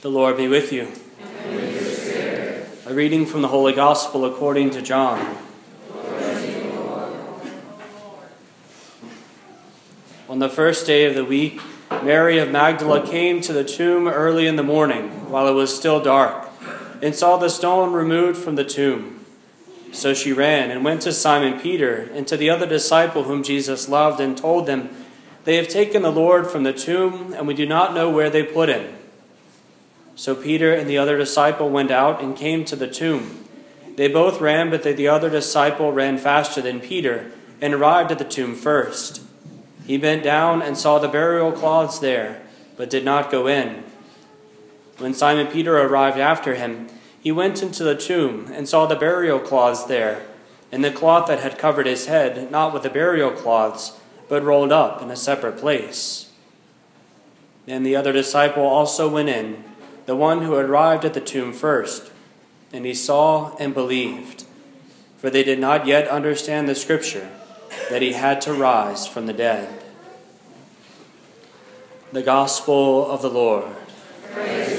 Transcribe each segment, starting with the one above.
The Lord be with you. A reading from the Holy Gospel according to John. On the first day of the week, Mary of Magdala came to the tomb early in the morning, while it was still dark, and saw the stone removed from the tomb. So she ran and went to Simon Peter and to the other disciple whom Jesus loved, and told them, They have taken the Lord from the tomb, and we do not know where they put him. So Peter and the other disciple went out and came to the tomb. They both ran, but the other disciple ran faster than Peter and arrived at the tomb first. He bent down and saw the burial cloths there, but did not go in. When Simon Peter arrived after him, he went into the tomb and saw the burial cloths there, and the cloth that had covered his head, not with the burial cloths, but rolled up in a separate place. Then the other disciple also went in the one who arrived at the tomb first, and he saw and believed, for they did not yet understand the scripture that he had to rise from the dead. The Gospel of the Lord. Praise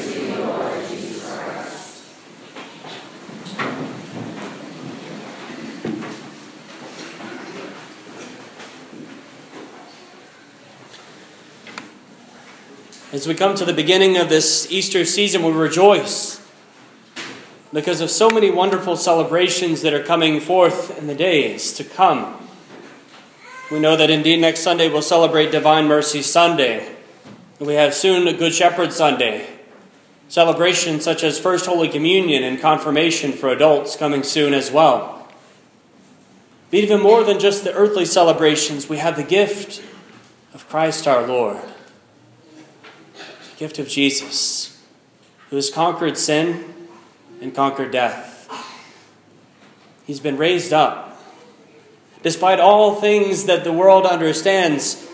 As we come to the beginning of this Easter season, we rejoice because of so many wonderful celebrations that are coming forth in the days to come. We know that indeed next Sunday we'll celebrate Divine Mercy Sunday. We have soon a Good Shepherd Sunday. Celebrations such as First Holy Communion and Confirmation for adults coming soon as well. But even more than just the earthly celebrations, we have the gift of Christ our Lord gift of Jesus, who has conquered sin and conquered death. He's been raised up. Despite all things that the world understands,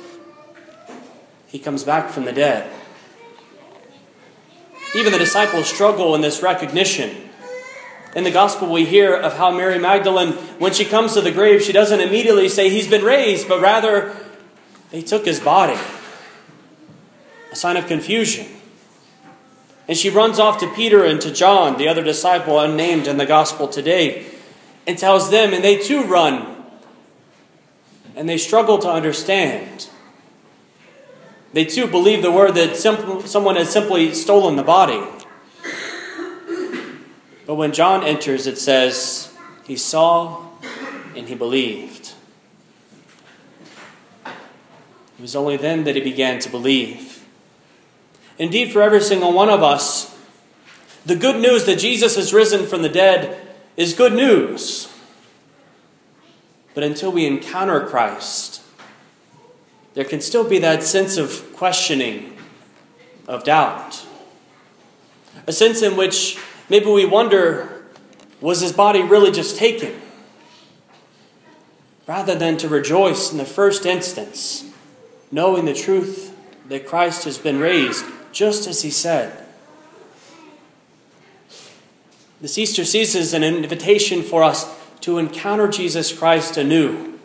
he comes back from the dead. Even the disciples struggle in this recognition. In the gospel, we hear of how Mary Magdalene, when she comes to the grave, she doesn't immediately say, He's been raised, but rather, they took his body a sign of confusion. And she runs off to Peter and to John, the other disciple unnamed in the gospel today, and tells them, and they too run. And they struggle to understand. They too believe the word that someone has simply stolen the body. But when John enters, it says, he saw and he believed. It was only then that he began to believe. Indeed, for every single one of us, the good news that Jesus has risen from the dead is good news. But until we encounter Christ, there can still be that sense of questioning, of doubt. A sense in which maybe we wonder was his body really just taken? Rather than to rejoice in the first instance, knowing the truth that Christ has been raised just as he said. This Easter season is an invitation for us to encounter Jesus Christ anew,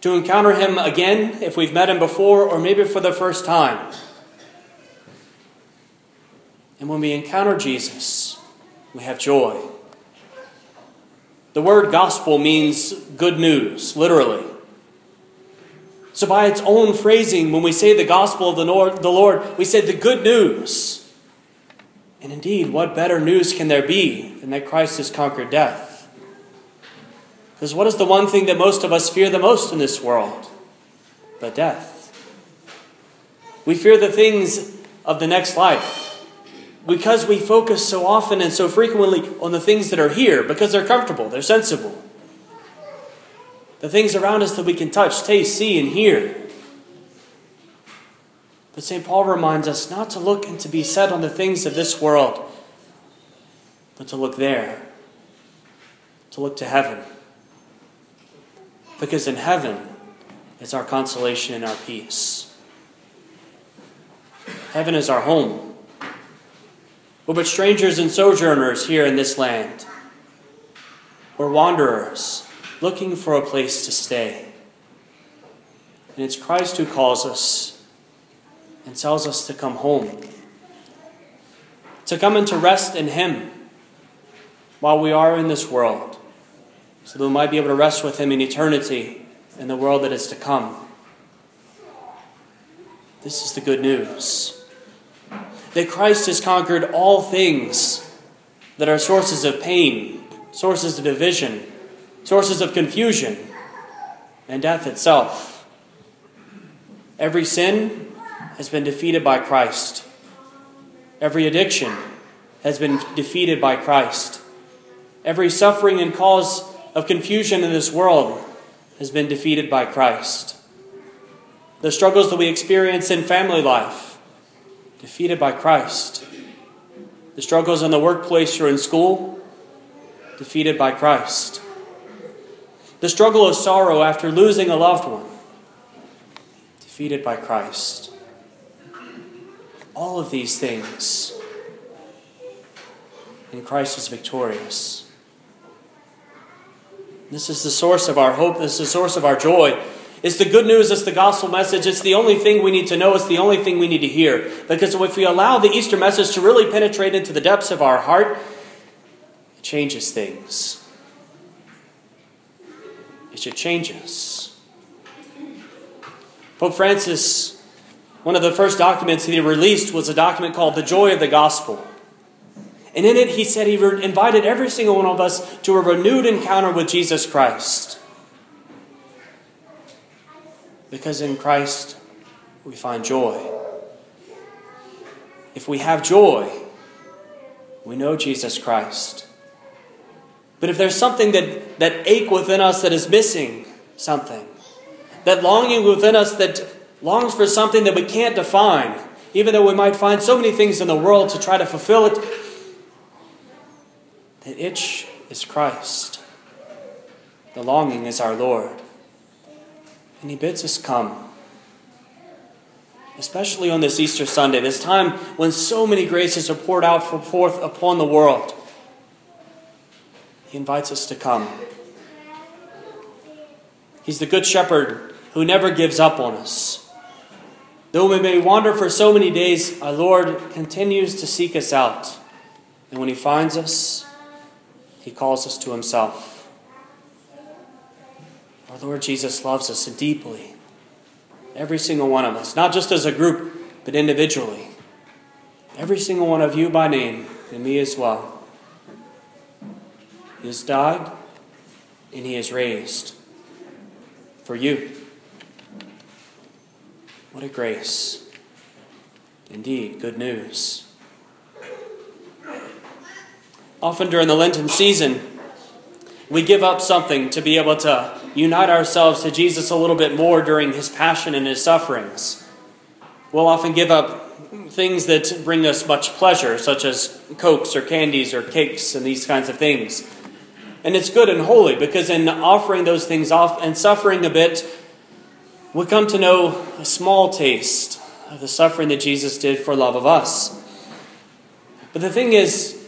to encounter him again if we've met him before or maybe for the first time. And when we encounter Jesus, we have joy. The word gospel means good news, literally. So, by its own phrasing, when we say the gospel of the Lord, we say the good news. And indeed, what better news can there be than that Christ has conquered death? Because what is the one thing that most of us fear the most in this world? But death. We fear the things of the next life because we focus so often and so frequently on the things that are here because they're comfortable, they're sensible the things around us that we can touch, taste, see, and hear. But St. Paul reminds us not to look and to be set on the things of this world, but to look there, to look to heaven. Because in heaven is our consolation and our peace. Heaven is our home. We're but strangers and sojourners here in this land. We're wanderers looking for a place to stay. And it's Christ who calls us and tells us to come home. to come and to rest in Him while we are in this world, so that we might be able to rest with Him in eternity in the world that is to come. This is the good news that Christ has conquered all things that are sources of pain, sources of division, sources of confusion, and death itself. Every sin has been defeated by Christ. Every addiction has been defeated by Christ. Every suffering and cause of confusion in this world has been defeated by Christ. The struggles that we experience in family life, defeated by Christ. The struggles in the workplace or in school, defeated by Christ. The struggle of sorrow after losing a loved one, defeated by Christ. All of these things, and Christ is victorious. This is the source of our hope. This is the source of our joy. It's the good news. It's the gospel message. It's the only thing we need to know. It's the only thing we need to hear. Because if we allow the Easter message to really penetrate into the depths of our heart, it changes things. Should change us. Pope Francis, one of the first documents he released was a document called The Joy of the Gospel. And in it, he said he invited every single one of us to a renewed encounter with Jesus Christ. Because in Christ, we find joy. If we have joy, we know Jesus Christ. But if there's something that, that ache within us that is missing something, that longing within us that longs for something that we can't define, even though we might find so many things in the world to try to fulfill it, the itch is Christ. The longing is our Lord. And He bids us come. Especially on this Easter Sunday, this time when so many graces are poured out forth upon the world. He invites us to come. He's the Good Shepherd who never gives up on us. Though we may wander for so many days, our Lord continues to seek us out. And when He finds us, he calls us to himself. Our Lord Jesus loves us deeply. Every single one of us, not just as a group, but individually. Every single one of you by name, and me as well. He has died and he is raised for you. What a grace. Indeed, good news. Often during the Lenten season, we give up something to be able to unite ourselves to Jesus a little bit more during his passion and his sufferings. We'll often give up things that bring us much pleasure, such as cokes or candies or cakes and these kinds of things. And it's good and holy because in offering those things off and suffering a bit, we come to know a small taste of the suffering that Jesus did for love of us. But the thing is,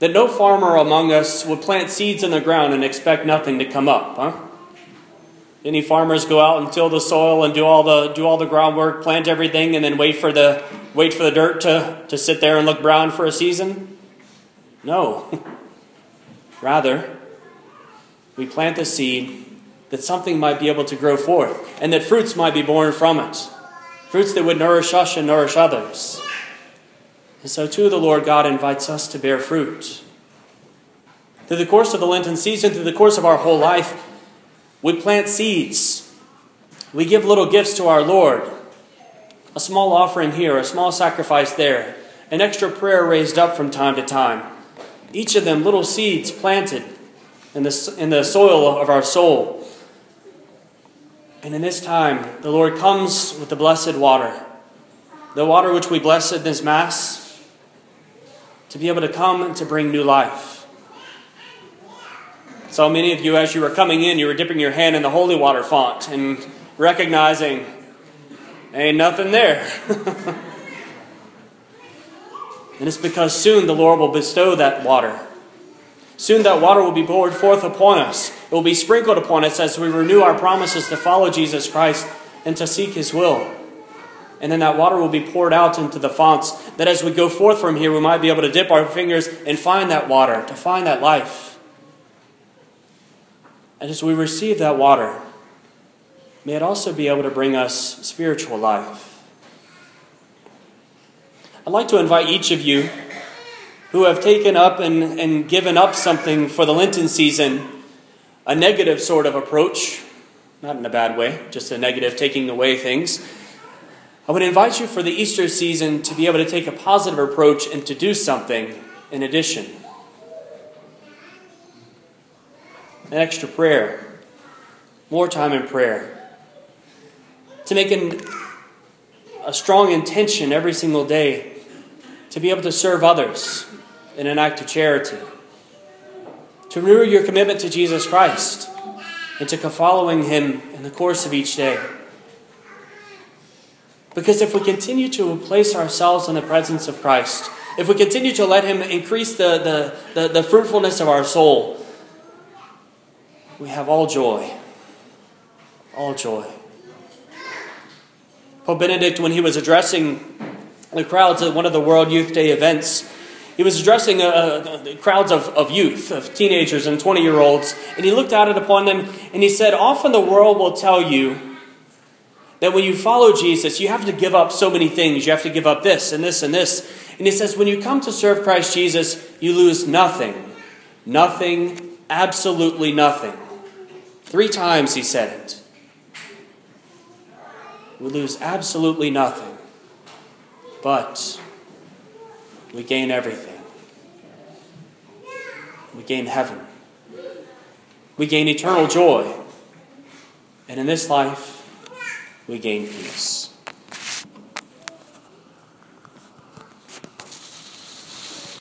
that no farmer among us would plant seeds in the ground and expect nothing to come up, huh? Any farmers go out and till the soil and do all the do all the groundwork, plant everything, and then wait for the wait for the dirt to, to sit there and look brown for a season? No. Rather, we plant the seed that something might be able to grow forth, and that fruits might be born from it. Fruits that would nourish us and nourish others. And so, too, the Lord God invites us to bear fruit. Through the course of the Lenten season, through the course of our whole life, we plant seeds. We give little gifts to our Lord. A small offering here, a small sacrifice there, an extra prayer raised up from time to time. Each of them little seeds planted in the, in the soil of our soul. And in this time, the Lord comes with the blessed water, the water which we bless in this Mass, to be able to come and to bring new life. So many of you, as you were coming in, you were dipping your hand in the holy water font and recognizing, ain't nothing there. and it's because soon the Lord will bestow that water. Soon that water will be poured forth upon us. It will be sprinkled upon us as we renew our promises to follow Jesus Christ and to seek His will. And then that water will be poured out into the fonts that as we go forth from here, we might be able to dip our fingers and find that water, to find that life. And as we receive that water, may it also be able to bring us spiritual life. I'd like to invite each of you who have taken up and, and given up something for the Lenten season, a negative sort of approach, not in a bad way, just a negative, taking away things. I would invite you for the Easter season to be able to take a positive approach and to do something in addition. An extra prayer, more time in prayer, to make an, a strong intention every single day to be able to serve others in an act of charity, to renew your commitment to Jesus Christ, and to following Him in the course of each day. Because if we continue to place ourselves in the presence of Christ, if we continue to let Him increase the, the, the, the, fruitfulness of our soul, we have all joy. All joy. Pope Benedict, when he was addressing the crowds at one of the World Youth Day events, he was addressing uh, uh crowds of, of youth, of teenagers and 20 year olds, and he looked out it upon them and he said, Often the world will tell you that when you follow Jesus, you have to give up so many things. You have to give up this and this and this. And he says, when you come to serve Christ Jesus, you lose nothing. Nothing, absolutely nothing. Three times he said it. We lose absolutely nothing, but we gain everything. We gain heaven. We gain eternal joy. And in this life, we gain peace.